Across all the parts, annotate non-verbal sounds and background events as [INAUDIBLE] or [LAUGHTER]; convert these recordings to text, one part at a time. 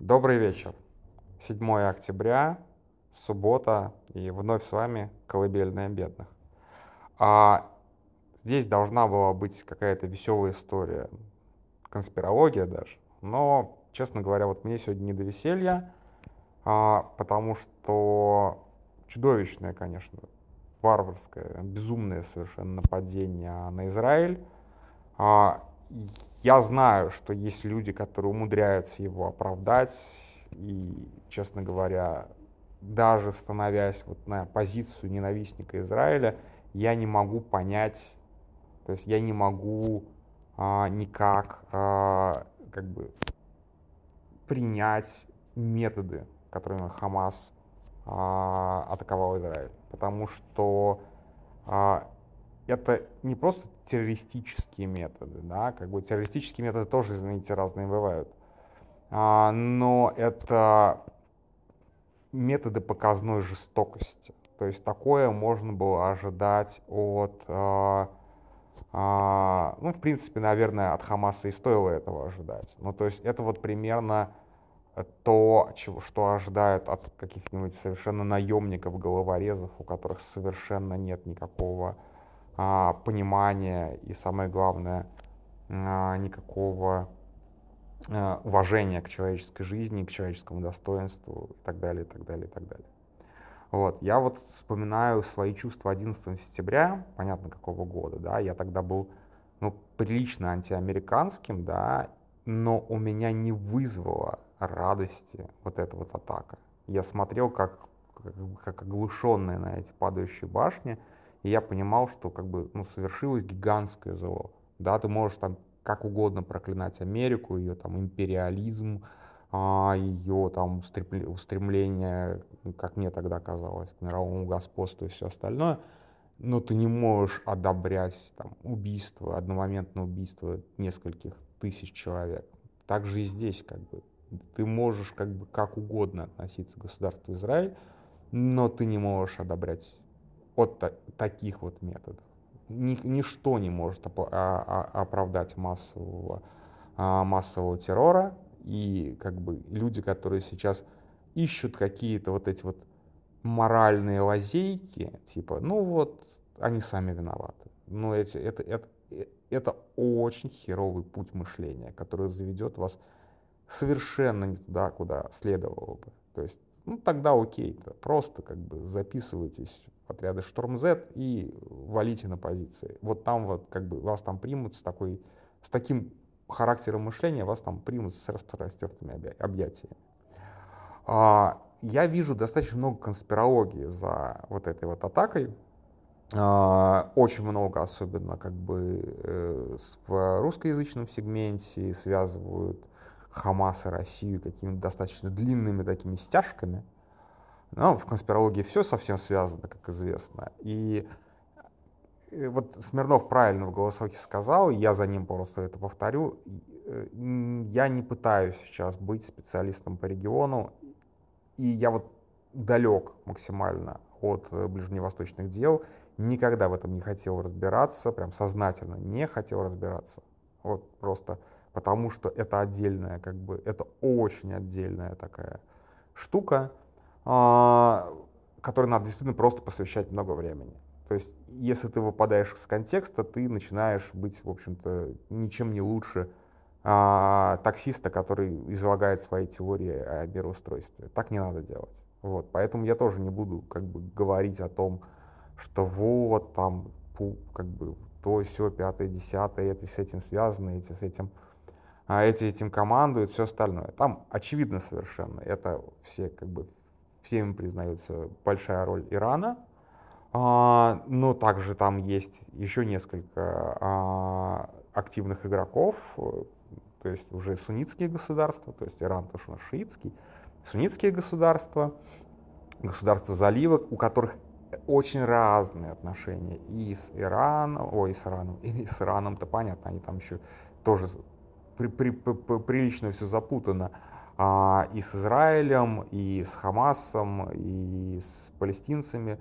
Добрый вечер. 7 октября, суббота, и вновь с вами «Колыбельная бедных». А здесь должна была быть какая-то веселая история, конспирология даже. Но, честно говоря, вот мне сегодня не до веселья, а, потому что чудовищное, конечно, варварское, безумное совершенно нападение на Израиль. А, я знаю, что есть люди, которые умудряются его оправдать, и, честно говоря, даже становясь вот на позицию ненавистника Израиля, я не могу понять, то есть я не могу а, никак а, как бы принять методы, которыми Хамас а, атаковал Израиль, потому что а, это не просто террористические методы, да, как бы террористические методы тоже, извините, разные бывают, а, но это методы показной жестокости. То есть такое можно было ожидать от, а, а, ну, в принципе, наверное, от Хамаса и стоило этого ожидать. Ну, то есть это вот примерно то, чего, что ожидают от каких-нибудь совершенно наемников, головорезов, у которых совершенно нет никакого понимания и, самое главное, а, никакого а, уважения к человеческой жизни, к человеческому достоинству и так далее, и так далее, и так далее. Вот. Я вот вспоминаю свои чувства 11 сентября, понятно, какого года, да, я тогда был, ну, прилично антиамериканским, да, но у меня не вызвало радости вот эта вот атака. Я смотрел как, как, как оглушенный на эти падающие башни, и я понимал, что как бы ну, совершилось гигантское зло. Да, ты можешь там как угодно проклинать Америку, ее там империализм, а, ее там устремление, как мне тогда казалось, к мировому господству и все остальное, но ты не можешь одобрять там убийство, одномоментное убийство нескольких тысяч человек. Так же и здесь как бы. Ты можешь как бы как угодно относиться к государству Израиль, но ты не можешь одобрять от та таких вот методов. Ни, ничто не может оп а, а, оправдать массового, а, массового террора. И как бы люди, которые сейчас ищут какие-то вот эти вот моральные лазейки, типа, ну вот, они сами виноваты. Но эти, это, это, это очень херовый путь мышления, который заведет вас совершенно не туда, куда следовало бы. То есть, ну тогда окей, -то, просто как бы записывайтесь в отряды Шторм Z и валите на позиции. Вот там вот как бы вас там примут с такой, с таким характером мышления, вас там примут с распростертыми объятиями. А, я вижу достаточно много конспирологии за вот этой вот атакой. А, очень много, особенно как бы э, в русскоязычном сегменте, связывают Хамас и Россию какими-то достаточно длинными такими стяжками. Но в конспирологии все совсем связано, как известно. И вот Смирнов правильно в голосовке сказал, я за ним просто это повторю. Э, я не пытаюсь сейчас быть специалистом по региону, и я вот далек максимально от э, ближневосточных дел, никогда в этом не хотел разбираться, прям сознательно не хотел разбираться. Вот просто потому что это отдельная, как бы, это очень отдельная такая штука, а, которой надо действительно просто посвящать много времени. То есть, если ты выпадаешь из контекста, ты начинаешь быть, в общем-то, ничем не лучше а, таксиста, который излагает свои теории о мироустройстве. Так не надо делать. Вот, поэтому я тоже не буду как бы говорить о том, что вот там как бы то, все, пятое, десятое, это с этим связано, эти с этим а эти этим командуют, все остальное. Там очевидно совершенно, это все как бы всем признается большая роль Ирана, а, но также там есть еще несколько а, активных игроков, то есть уже суннитские государства, то есть Иран тоже у нас шиитский, суннитские государства, государства залива, у которых очень разные отношения и с Ираном, ой, с Ираном, [LAUGHS] и с Ираном-то понятно, они там еще тоже при, при, при, прилично все запутано. А, и с Израилем, и с Хамасом, и с палестинцами.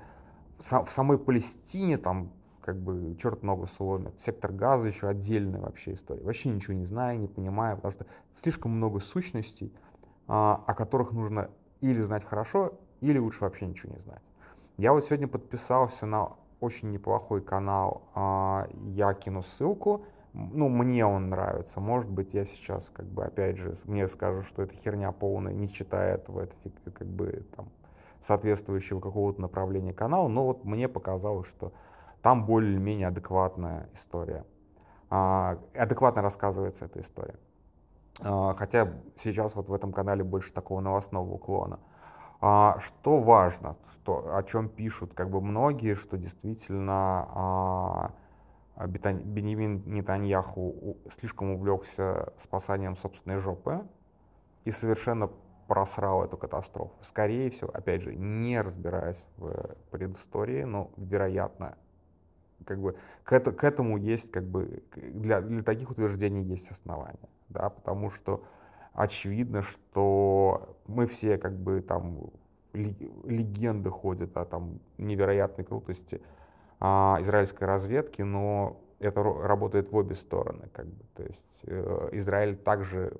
в самой Палестине там как бы черт ногу сломит. Сектор газа еще отдельная вообще история. Вообще ничего не знаю, не понимаю, потому что слишком много сущностей, а, о которых нужно или знать хорошо, или лучше вообще ничего не знать. Я вот сегодня подписался на очень неплохой канал, а, я кину ссылку, ну, мне он нравится. Может быть, я сейчас, как бы, опять же, мне скажут, что это херня полная, не читая этого, это как бы там соответствующего какого-то направления канала, но вот мне показалось, что там более-менее адекватная история. А, адекватно рассказывается эта история. А, хотя сейчас вот в этом канале больше такого новостного уклона. А, что важно, что, о чем пишут как бы многие, что действительно а, Бенемин Нетаньяху слишком увлекся спасанием собственной жопы и совершенно просрал эту катастрофу. Скорее всего, опять же, не разбираясь в предыстории, но вероятно, как бы к, это, к этому есть как бы для, для таких утверждений есть основания, да, потому что очевидно, что мы все как бы там легенды ходят о там невероятной крутости а, израильской разведки, но это работает в обе стороны, как бы, то есть э, Израиль также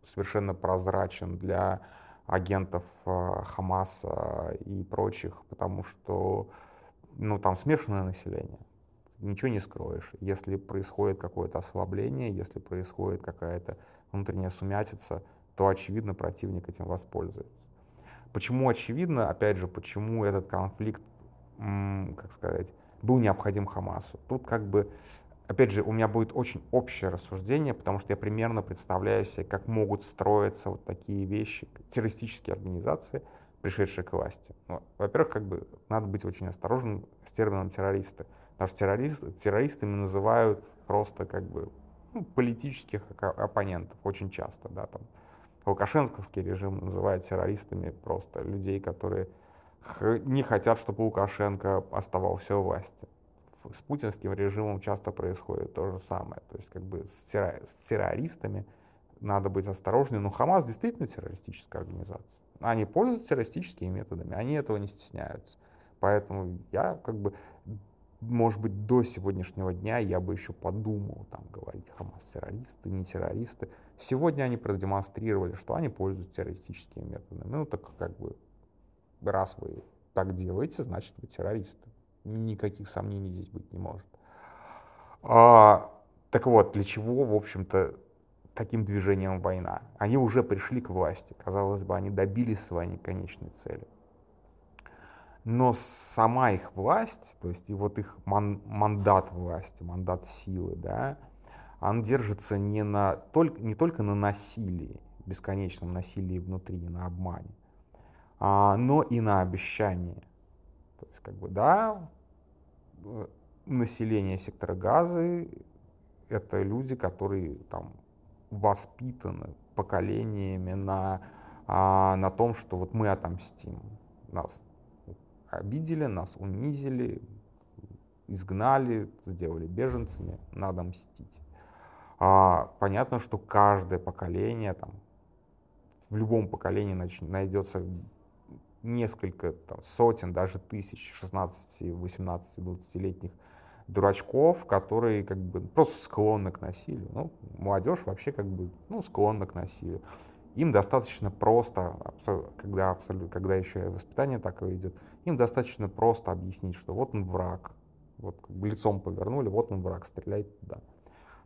совершенно прозрачен для агентов э, Хамаса и прочих, потому что ну, там смешанное население ничего не скроешь. Если происходит какое-то ослабление, если происходит какая-то внутренняя сумятица, то, очевидно, противник этим воспользуется. Почему очевидно? Опять же, почему этот конфликт, как сказать, был необходим Хамасу? Тут как бы, опять же, у меня будет очень общее рассуждение, потому что я примерно представляю себе, как могут строиться вот такие вещи, террористические организации, пришедшие к власти. Ну, во-первых, как бы надо быть очень осторожным с термином террористы. Потому что террорист, террористами называют просто как бы ну, политических оппонентов очень часто, да, там. Лукашенковский режим называет террористами просто людей, которые не хотят, чтобы Лукашенко оставался у власти. С путинским режимом часто происходит то же самое. То есть как бы с, террор, с террористами надо быть осторожнее. Но Хамас действительно террористическая организация. Они пользуются террористическими методами, они этого не стесняются. Поэтому я как бы может быть, до сегодняшнего дня я бы еще подумал, там, говорить Хамас террористы, не террористы. Сегодня они продемонстрировали, что они пользуются террористическими методами. Ну, так как бы, раз вы так делаете, значит, вы террористы. Никаких сомнений здесь быть не может. А, так вот, для чего, в общем-то, таким движением война? Они уже пришли к власти. Казалось бы, они добились своей конечной цели но сама их власть, то есть и вот их ман, мандат власти, мандат силы, да, он держится не, на, только, не только на насилии, бесконечном насилии внутри, на обмане, но и на обещании. То есть, как бы, да, э, население сектора газы — это люди, которые там воспитаны поколениями на, а, на том, что вот мы отомстим. Нас обидели, нас унизили, изгнали, сделали беженцами, надо мстить. А, понятно, что каждое поколение, там, в любом поколении найдется несколько там, сотен, даже тысяч 16, 18, 20-летних дурачков, которые как бы просто склонны к насилию. Ну, молодежь вообще как бы ну, склонна к насилию. Им достаточно просто, когда, абсолютно, когда еще и воспитание такое идет, им достаточно просто объяснить, что вот он враг, вот как бы лицом повернули, вот он враг, стреляйте туда.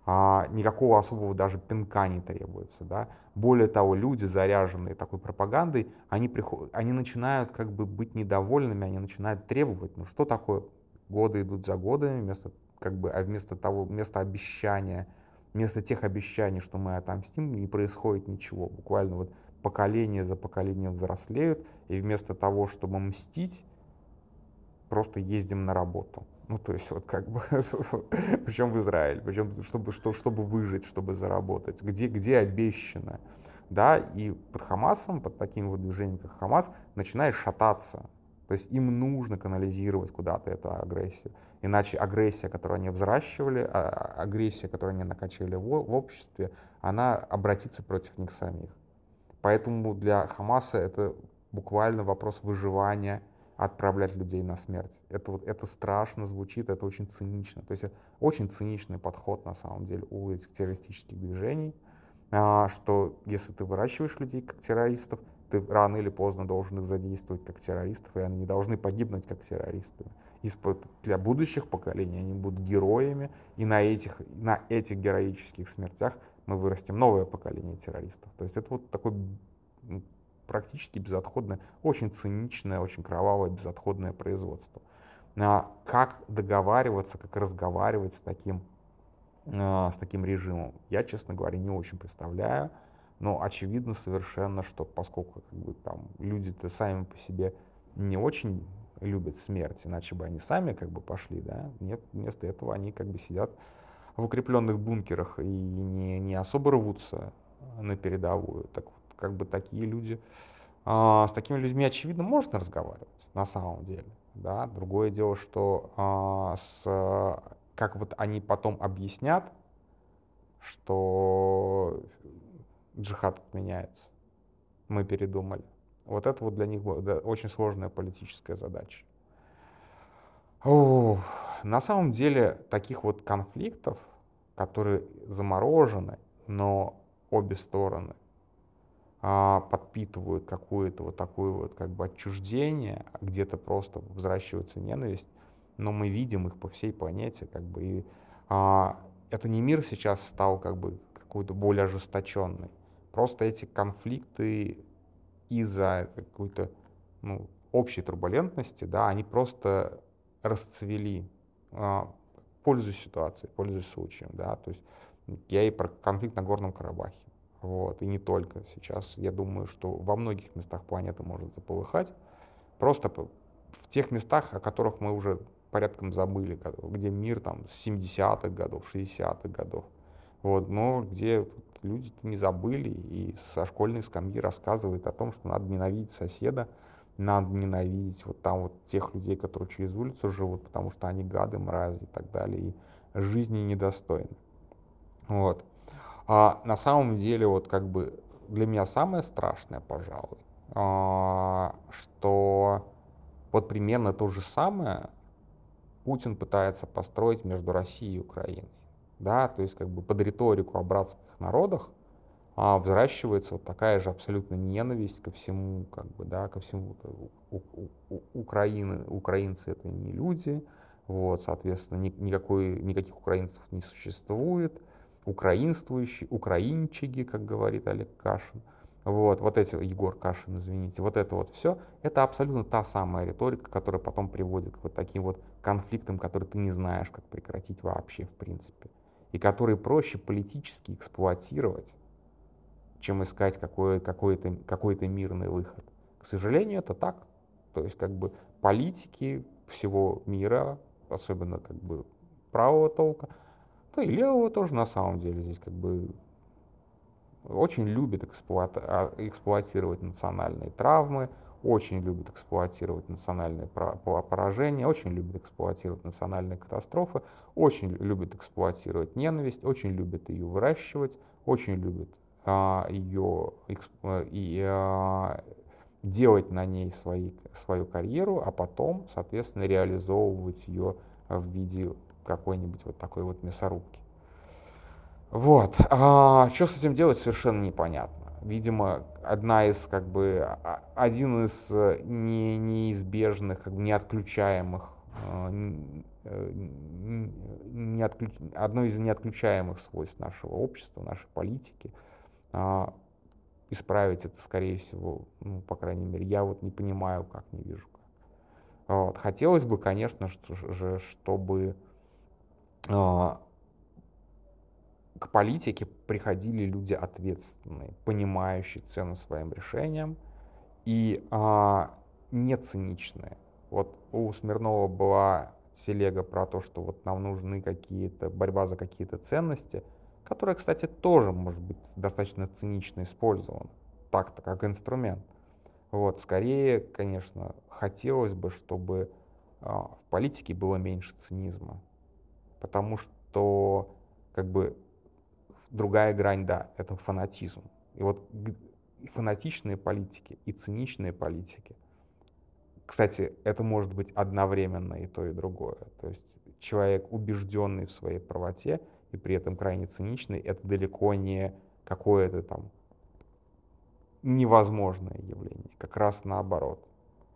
А, никакого особого даже пинка не требуется. Да? Более того, люди, заряженные такой пропагандой, они, приход... они начинают как бы быть недовольными, они начинают требовать, ну что такое, годы идут за годами, вместо, как бы, а вместо того, вместо обещания, вместо тех обещаний, что мы отомстим, не происходит ничего. Буквально вот поколение за поколением взрослеют, и вместо того, чтобы мстить, просто ездим на работу. Ну, то есть, вот как бы, [LAUGHS] причем в Израиль, причем чтобы, что, чтобы выжить, чтобы заработать, где, где обещано, да, и под Хамасом, под таким вот движением, как Хамас, начинает шататься. То есть им нужно канализировать куда-то эту агрессию. Иначе агрессия, которую они взращивали, а, а, агрессия, которую они накачали в, в обществе, она обратится против них самих. Поэтому для Хамаса это буквально вопрос выживания, отправлять людей на смерть. Это, вот, это страшно звучит, это очень цинично. То есть очень циничный подход на самом деле у этих террористических движений. а, что если ты выращиваешь людей как террористов, ты рано или поздно должен их задействовать как террористов, и они не должны погибнуть как террористы. И для будущих поколений они будут героями, и на этих, на этих героических смертях мы вырастим новое поколение террористов. То есть это вот такое практически безотходное, очень циничное, очень кровавое безотходное производство. А как договариваться, как разговаривать с таким, а, с таким режимом, я, честно говоря, не очень представляю. Но очевидно совершенно, что поскольку как бы, там, люди-то сами по себе не очень любят смерть, иначе бы они сами как бы пошли, да, нет, вместо этого они как бы сидят в укрепленных бункерах и не, не особо рвутся на передовую. Так вот, как бы такие люди, а, с такими людьми, очевидно, можно разговаривать на самом деле, да, другое дело, что а, с, как вот они потом объяснят, что джихад отменяется. Мы передумали. Вот это вот для них была очень сложная политическая задача. О, на самом деле таких вот конфликтов, которые заморожены, но обе стороны а, подпитывают какое-то вот такое вот как бы отчуждение, а где-то просто взращивается ненависть, но мы видим их по всей планете, как бы и а, это не мир сейчас стал как бы какой-то более ожесточенный. Просто эти конфликты из-за какой-то ну, общей турбулентности, да, они просто расцвели, а, пользуясь ситуацией, пользуясь случаем, да, то есть я и про конфликт на Горном Карабахе, вот, и не только. Сейчас я думаю, что во многих местах планеты может заполыхать, просто в тех местах, о которых мы уже порядком забыли, где мир там с 70-х годов, 60-х годов, вот, но где люди не забыли и со школьной скамьи рассказывают о том, что надо ненавидеть соседа, надо ненавидеть вот там вот тех людей, которые через улицу живут, потому что они гады, мрази и так далее, и жизни недостойны. Вот. А на самом деле вот как бы для меня самое страшное, пожалуй, а, что вот примерно то же самое Путин пытается построить между Россией и Украиной да, то есть как бы под риторику о братских народах а, взращивается вот такая же абсолютно ненависть ко всему, как бы, да, ко всему. У, у, у, Украины, украинцы это не люди, вот, соответственно, ни, никакой, никаких украинцев не существует, украинствующие, украинчиги, как говорит Олег Кашин, вот, вот эти, Егор Кашин, извините, вот это вот все, это абсолютно та самая риторика, которая потом приводит к вот таким вот конфликтам, которые ты не знаешь, как прекратить вообще, в принципе и которые проще политически эксплуатировать, чем искать какой-то какой какой мирный выход. К сожалению, это так. То есть как бы политики всего мира, особенно как бы правого толка, да и левого тоже на самом деле здесь как бы очень любят эксплуата а, эксплуатировать национальные травмы, очень любит эксплуатировать национальные поражения, очень любит эксплуатировать национальные катастрофы, очень любит эксплуатировать ненависть, очень любит ее выращивать, очень любит а, ее э, и а, делать на ней свои, свою карьеру, а потом, соответственно, реализовывать ее в виде какой-нибудь вот такой вот мясорубки. Вот. А, что с этим делать, совершенно непонятно видимо, одна из, как бы, а, один из э, не, неизбежных, как бы, неотключаемых, э, э, не отключ... одно из неотключаемых свойств нашего общества, нашей политики. А, исправить это, скорее всего, ну, по крайней мере, я вот не понимаю, как, не вижу. Вот. Хотелось бы, конечно же, чтобы к политике приходили люди ответственные, понимающие цену своим решениям и а, не циничные. Вот у Смирнова была телега про то, что вот нам нужны какие-то, борьба за какие-то ценности, которая, кстати, тоже может быть достаточно цинично использована, так-то, как инструмент. Вот, скорее, конечно, хотелось бы, чтобы а, в политике было меньше цинизма, потому что как бы Другая грань, да, это фанатизм. И вот и фанатичные политики, и циничные политики. Кстати, это может быть одновременно и то, и другое. То есть человек, убежденный в своей правоте, и при этом крайне циничный, это далеко не какое-то там невозможное явление, как раз наоборот.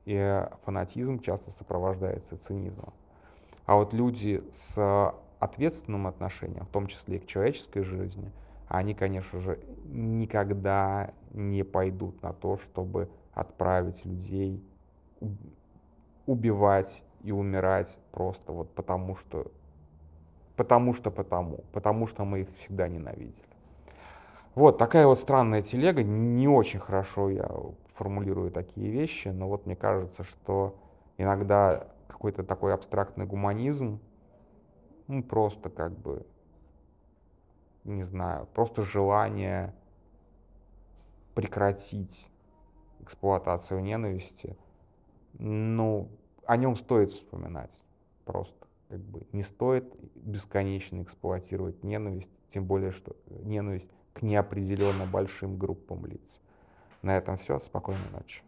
И фанатизм часто сопровождается цинизмом. А вот люди с ответственным отношением, в том числе и к человеческой жизни, они, конечно же, никогда не пойдут на то, чтобы отправить людей убивать и умирать просто вот потому что, потому что потому, потому что мы их всегда ненавидели. Вот такая вот странная телега, не очень хорошо я формулирую такие вещи, но вот мне кажется, что иногда какой-то такой абстрактный гуманизм, ну просто как бы, не знаю, просто желание прекратить эксплуатацию ненависти, ну, о нем стоит вспоминать просто. Как бы не стоит бесконечно эксплуатировать ненависть, тем более, что ненависть к неопределенно большим группам лиц. На этом все. Спокойной ночи.